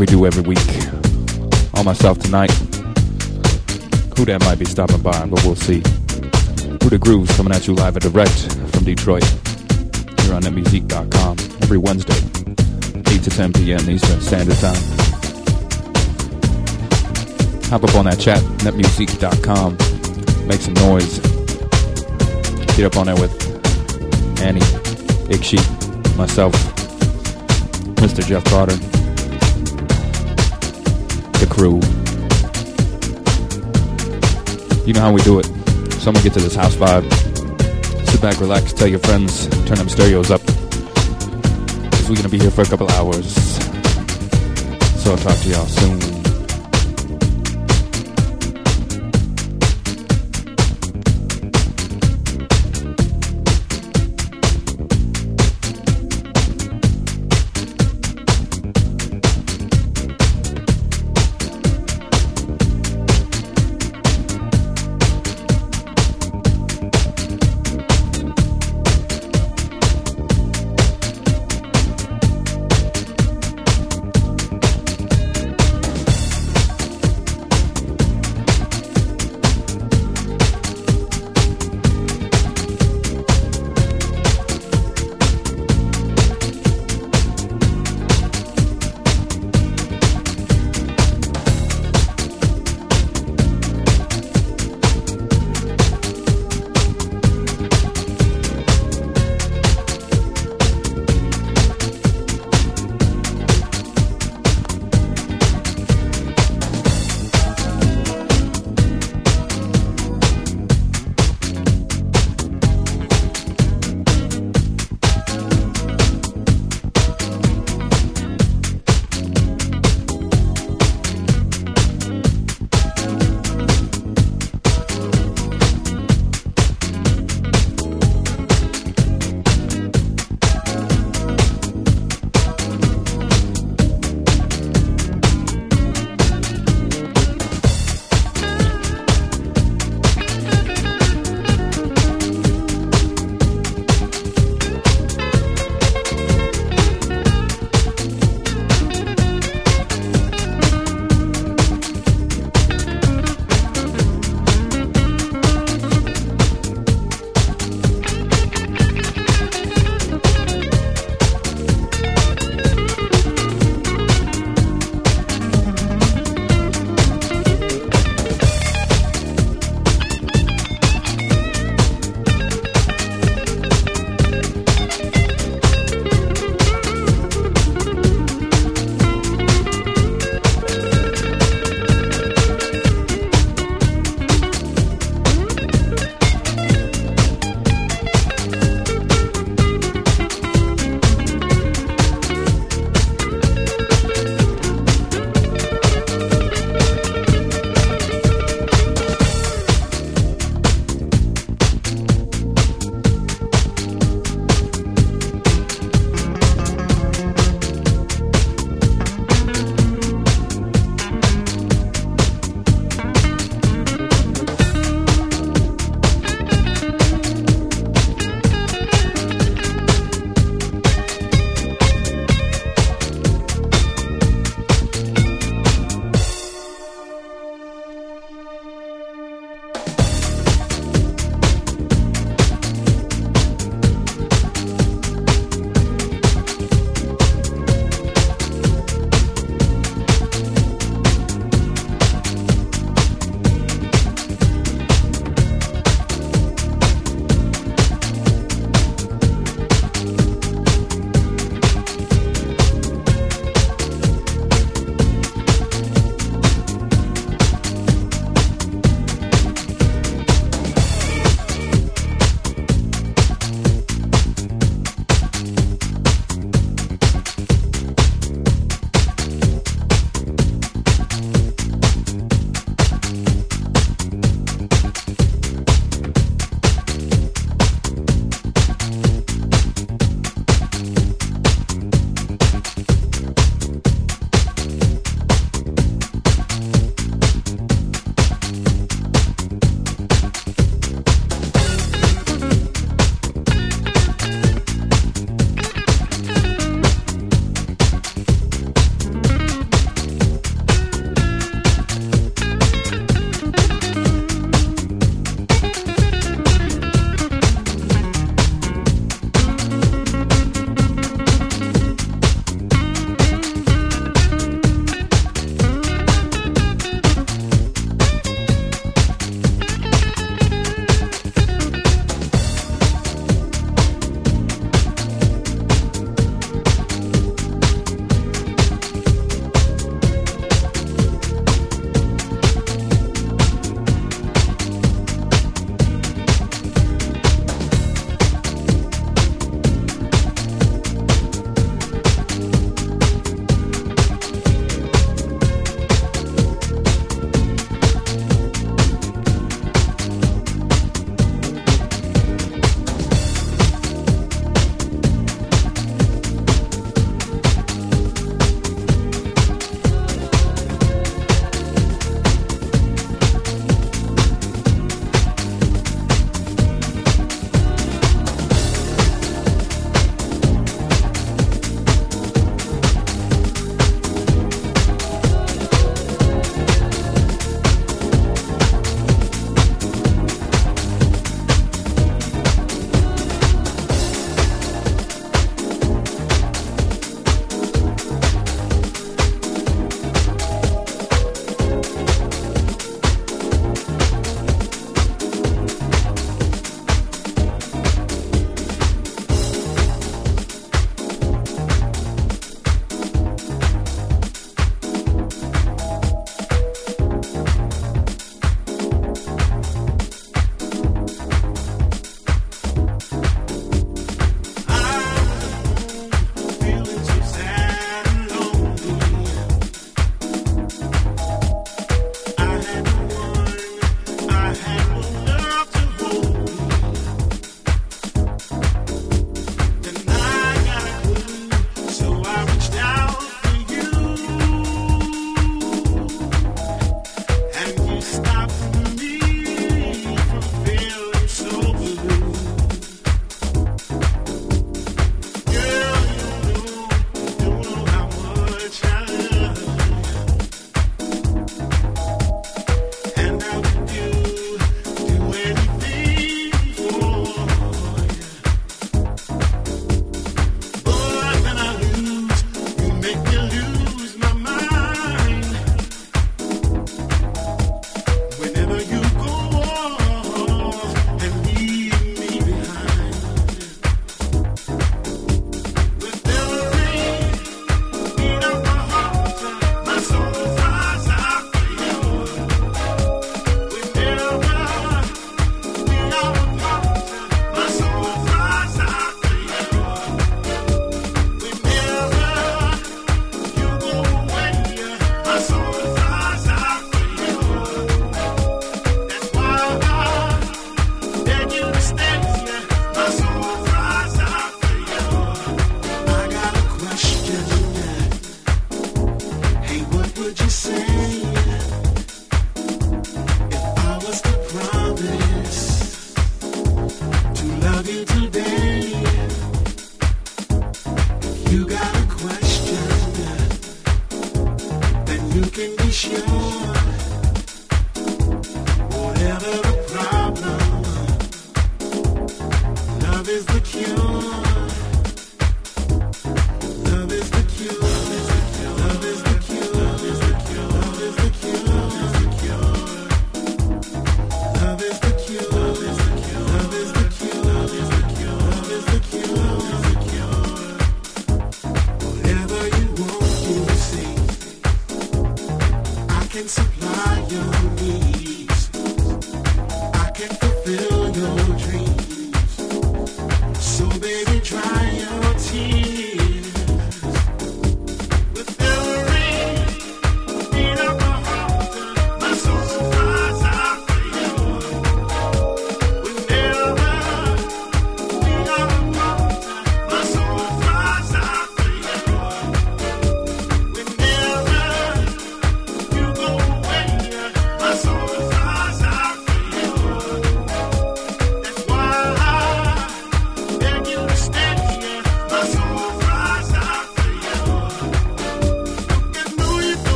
we do every week. On myself tonight. Who that might be stopping by, but we'll see. Who the Grooves coming at you live and direct from Detroit. Here on netmusique.com every Wednesday, 8 to 10 p.m. Eastern Standard Time. Hop up on that chat, netmusique.com. Make some noise. Get up on there with Annie, Ikshi, myself, Mr. Jeff Carter, crew. You know how we do it. Someone get to this house vibe. Sit back, relax, tell your friends, turn them stereos up. Because we're going to be here for a couple hours. So I'll talk to y'all soon.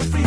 Such a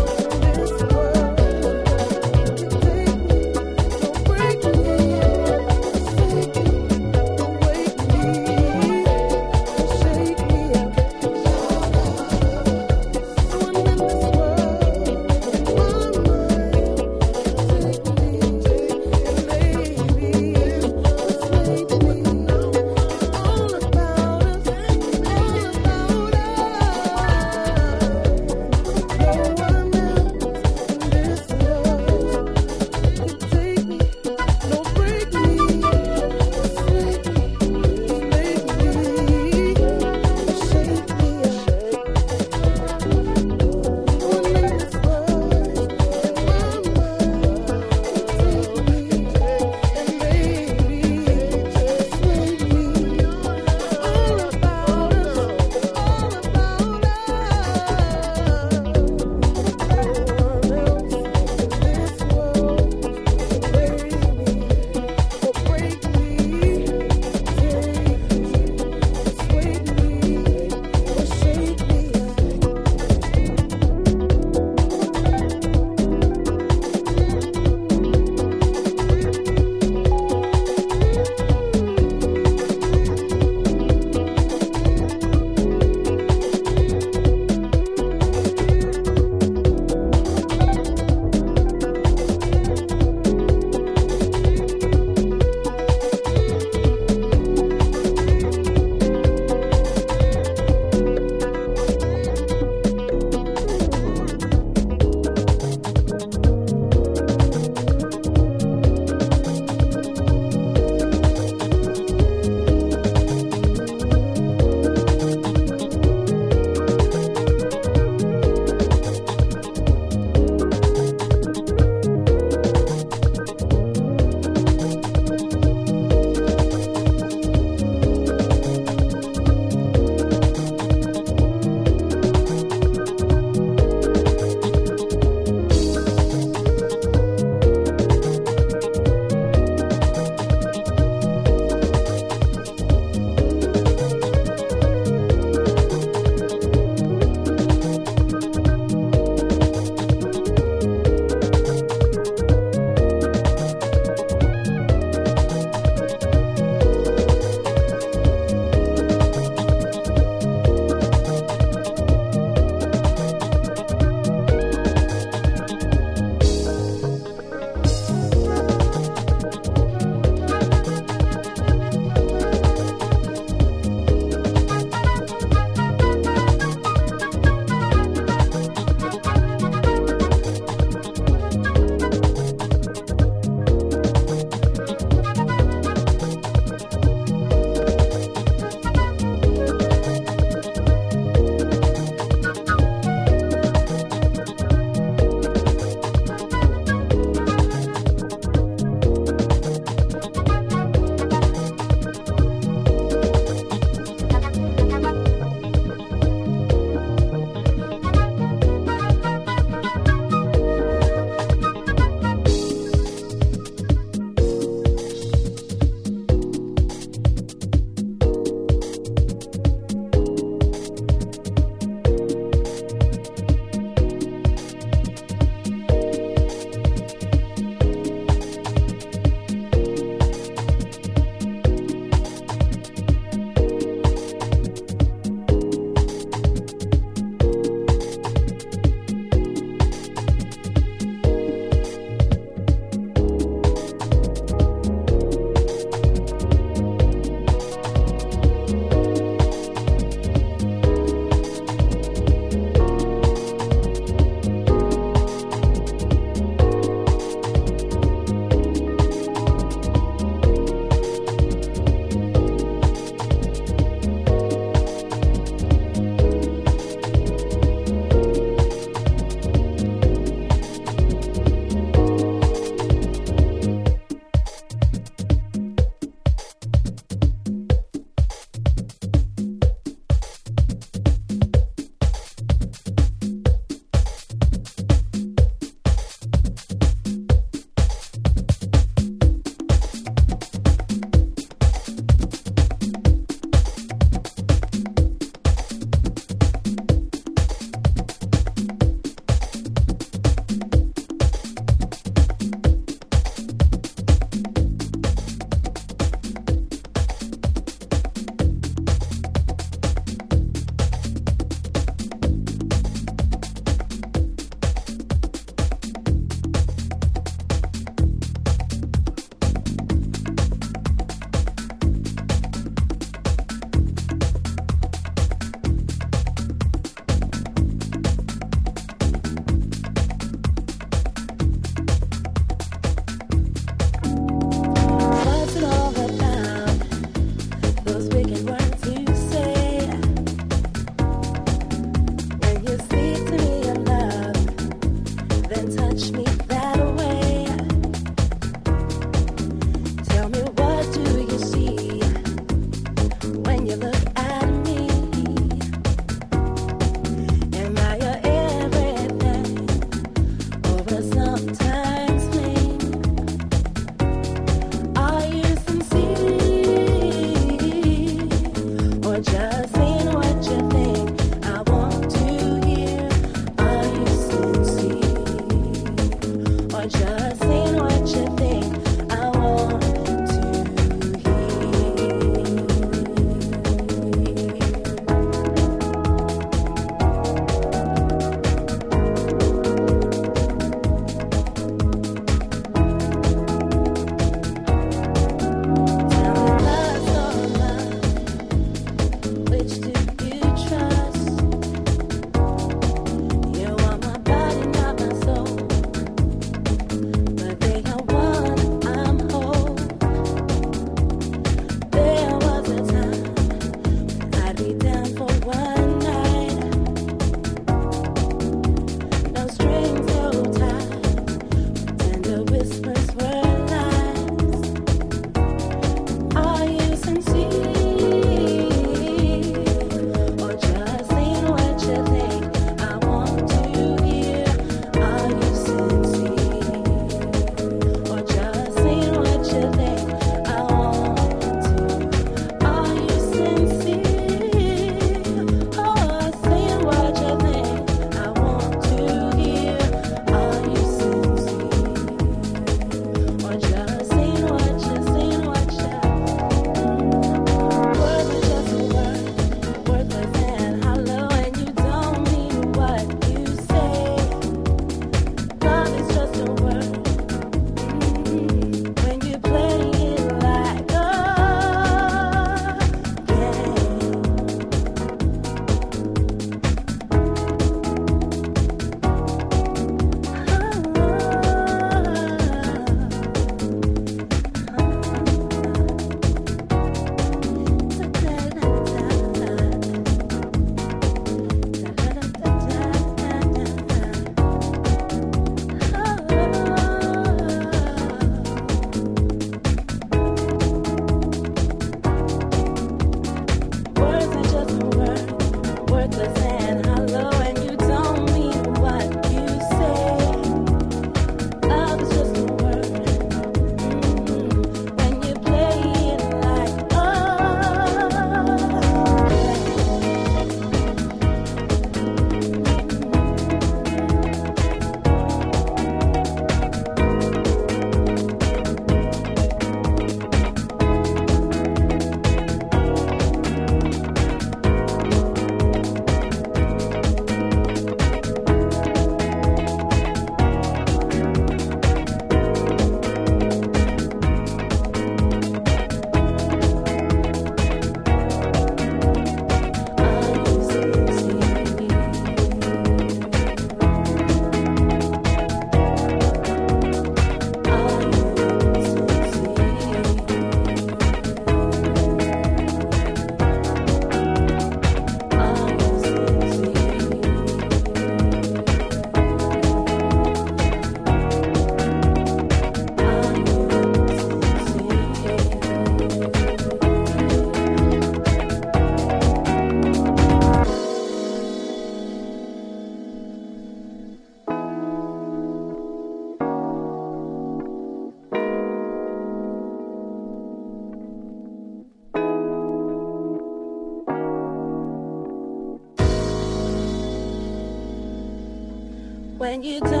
you don't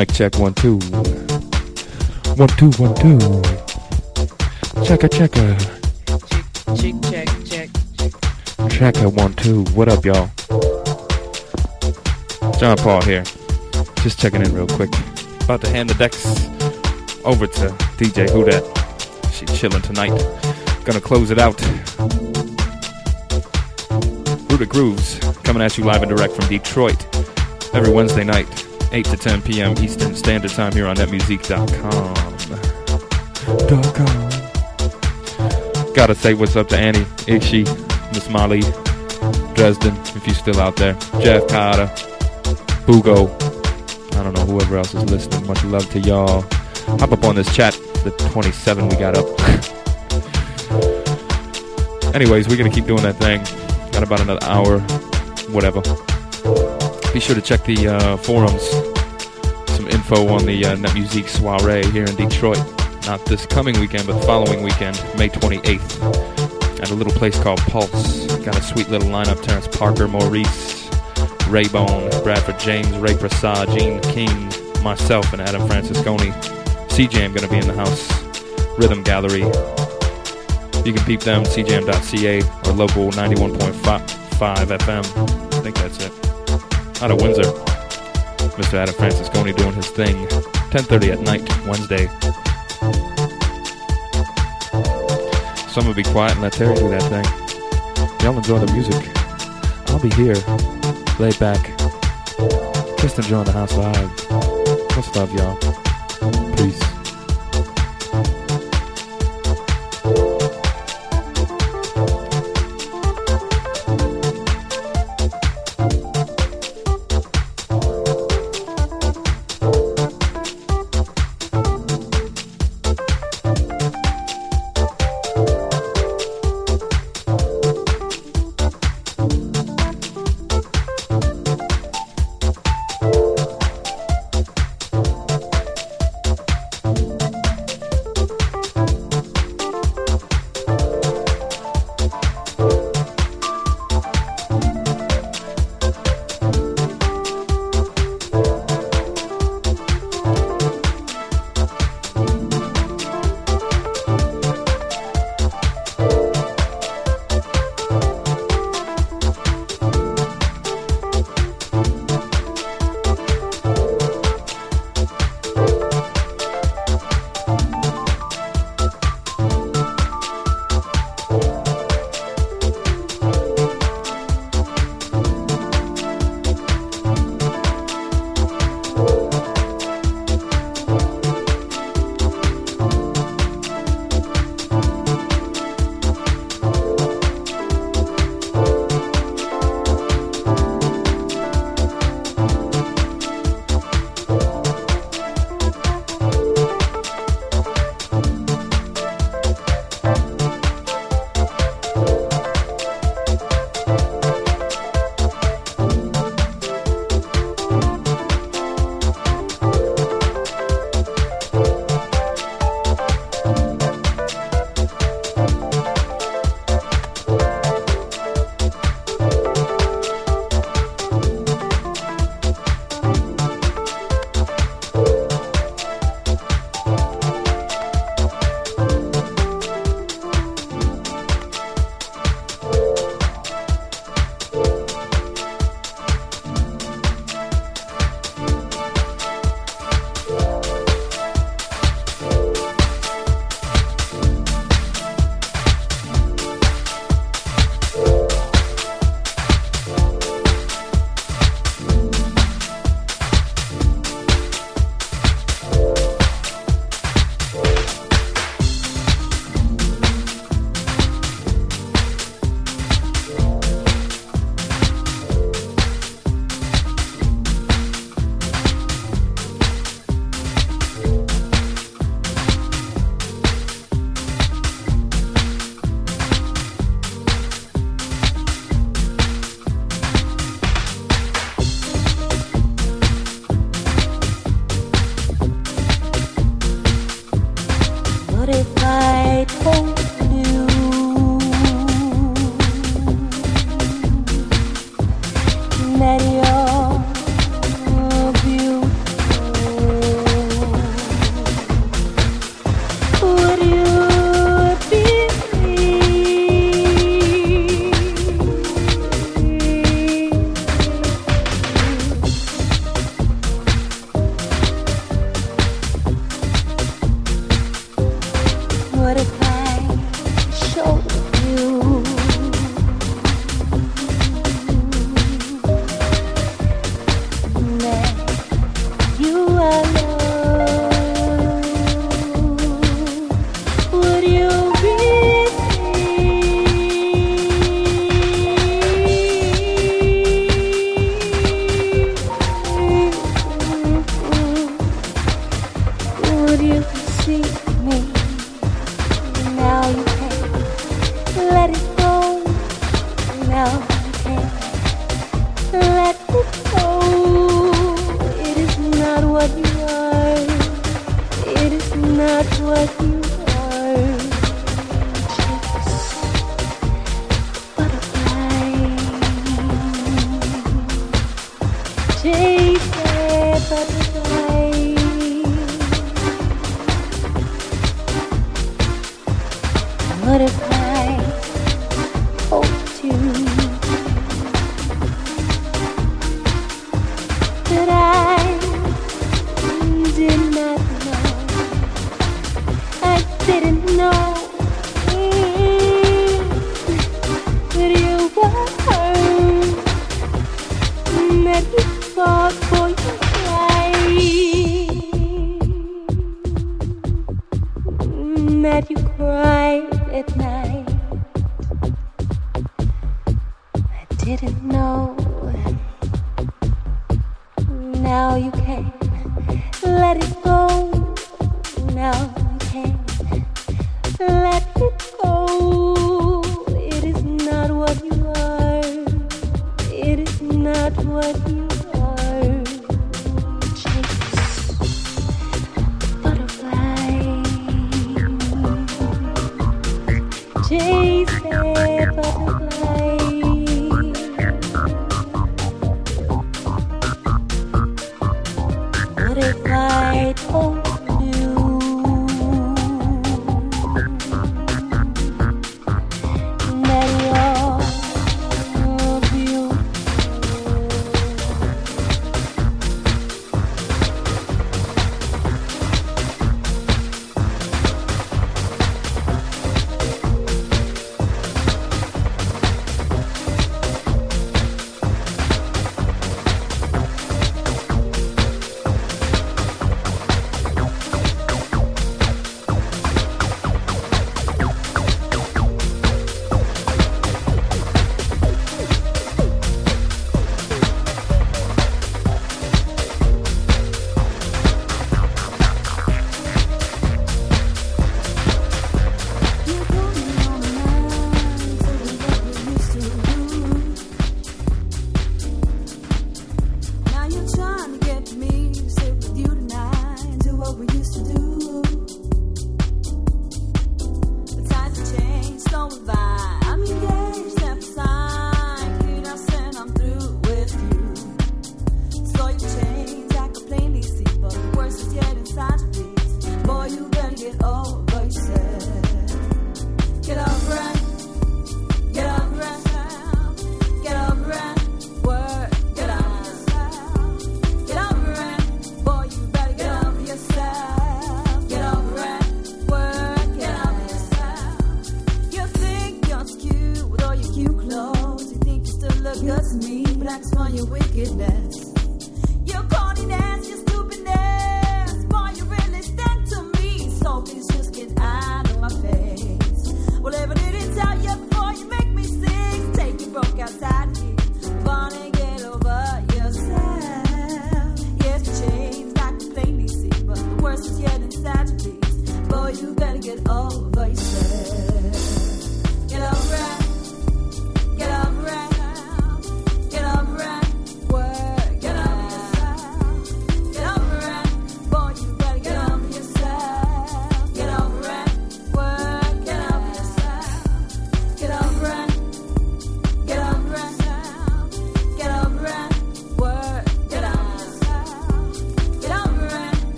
Mic check one two. One two one two. Checker checker. Check, check, check, check. Checker one two. What up, y'all? John Paul here. Just checking in real quick. About to hand the decks over to DJ Who. She chilling tonight. Gonna close it out. Who Grooves coming at you live and direct from Detroit every Wednesday night, 8 to 10 p.m. Eastern Standard Time here on netmusic.com. Gotta say what's up to Annie, Ishi, Miss Molly, Dresden, if you're still out there, Jeff Carter, Bugo. I don't know whoever else is listening. Much love to y'all. Hop up on this chat, the 27 we got up. Anyways, we're gonna keep doing that thing. Got about another hour, whatever. Be sure to check the uh, forums. Info on the uh, Net Music soiree here in Detroit. Not this coming weekend, but the following weekend, May 28th, at a little place called Pulse. Got a sweet little lineup: Terrence Parker, Maurice, Raybone, Bradford James, Ray Prasad, Gene King, myself, and Adam Francisconi. CJam gonna be in the house. Rhythm Gallery. You can peep them, cjam.ca or local 91.5 FM. I think that's it. Out of Windsor. Mr. Adam Francisconi doing his thing. 10.30 at night, Wednesday. So I'm be quiet and let Terry do that thing. Y'all enjoy the music. I'll be here, laid back, just enjoying the house vibe. Much love, y'all.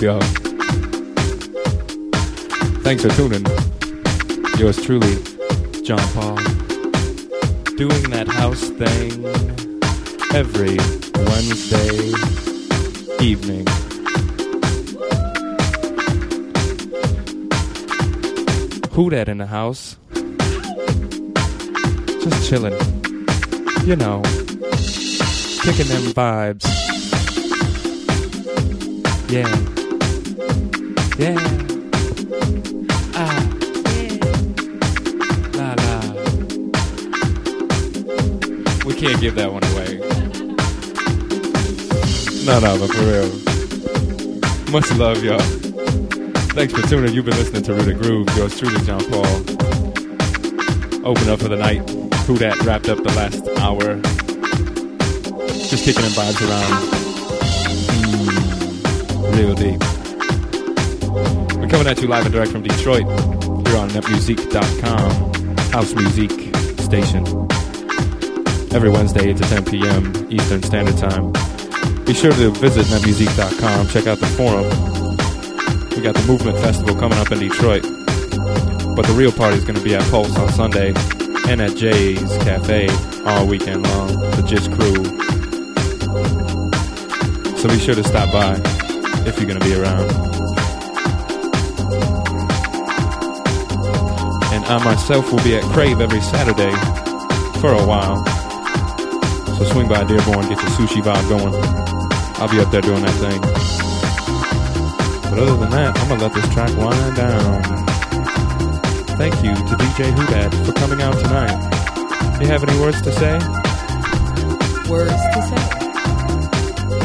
Y'all? Thanks for tuning. Yours truly, John Paul. Doing that house thing every Wednesday evening. Who that in the house? Just chilling. You know, kicking them vibes. Yeah. Can't give that one away. No, no, but for real. Much love, y'all. Thanks for tuning. You've been listening to Rooted Groove. Yours truly, John Paul. Open up for the night. Hoodat wrapped up the last hour. Just kicking them vibes around. Mm, real deep. Coming at you live and direct from Detroit. Here on netmusic.com. House music station. Every Wednesday, 8 to 10 p.m. Eastern Standard Time. Be sure to visit netmusic.com. Check out the forum. We got the Movement Festival coming up in Detroit. But the real party is going to be at Pulse on Sunday and at Jay's Cafe all weekend long. The Jizz Crew. So be sure to stop by if you're going to be around. I myself will be at Crave every Saturday for a while. So swing by Dearborn, get your sushi vibe going. I'll be up there doing that thing. But other than that, I'm gonna let this track wind down. Thank you to DJ Hoodat for coming out tonight. Do you have any words to say? Words to say.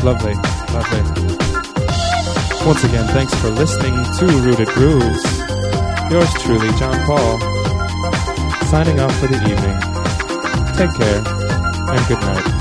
Lovely, lovely. Once again, thanks for listening to Rooted Grooves. Yours truly, John Paul. Signing off for the evening. Take care and good night.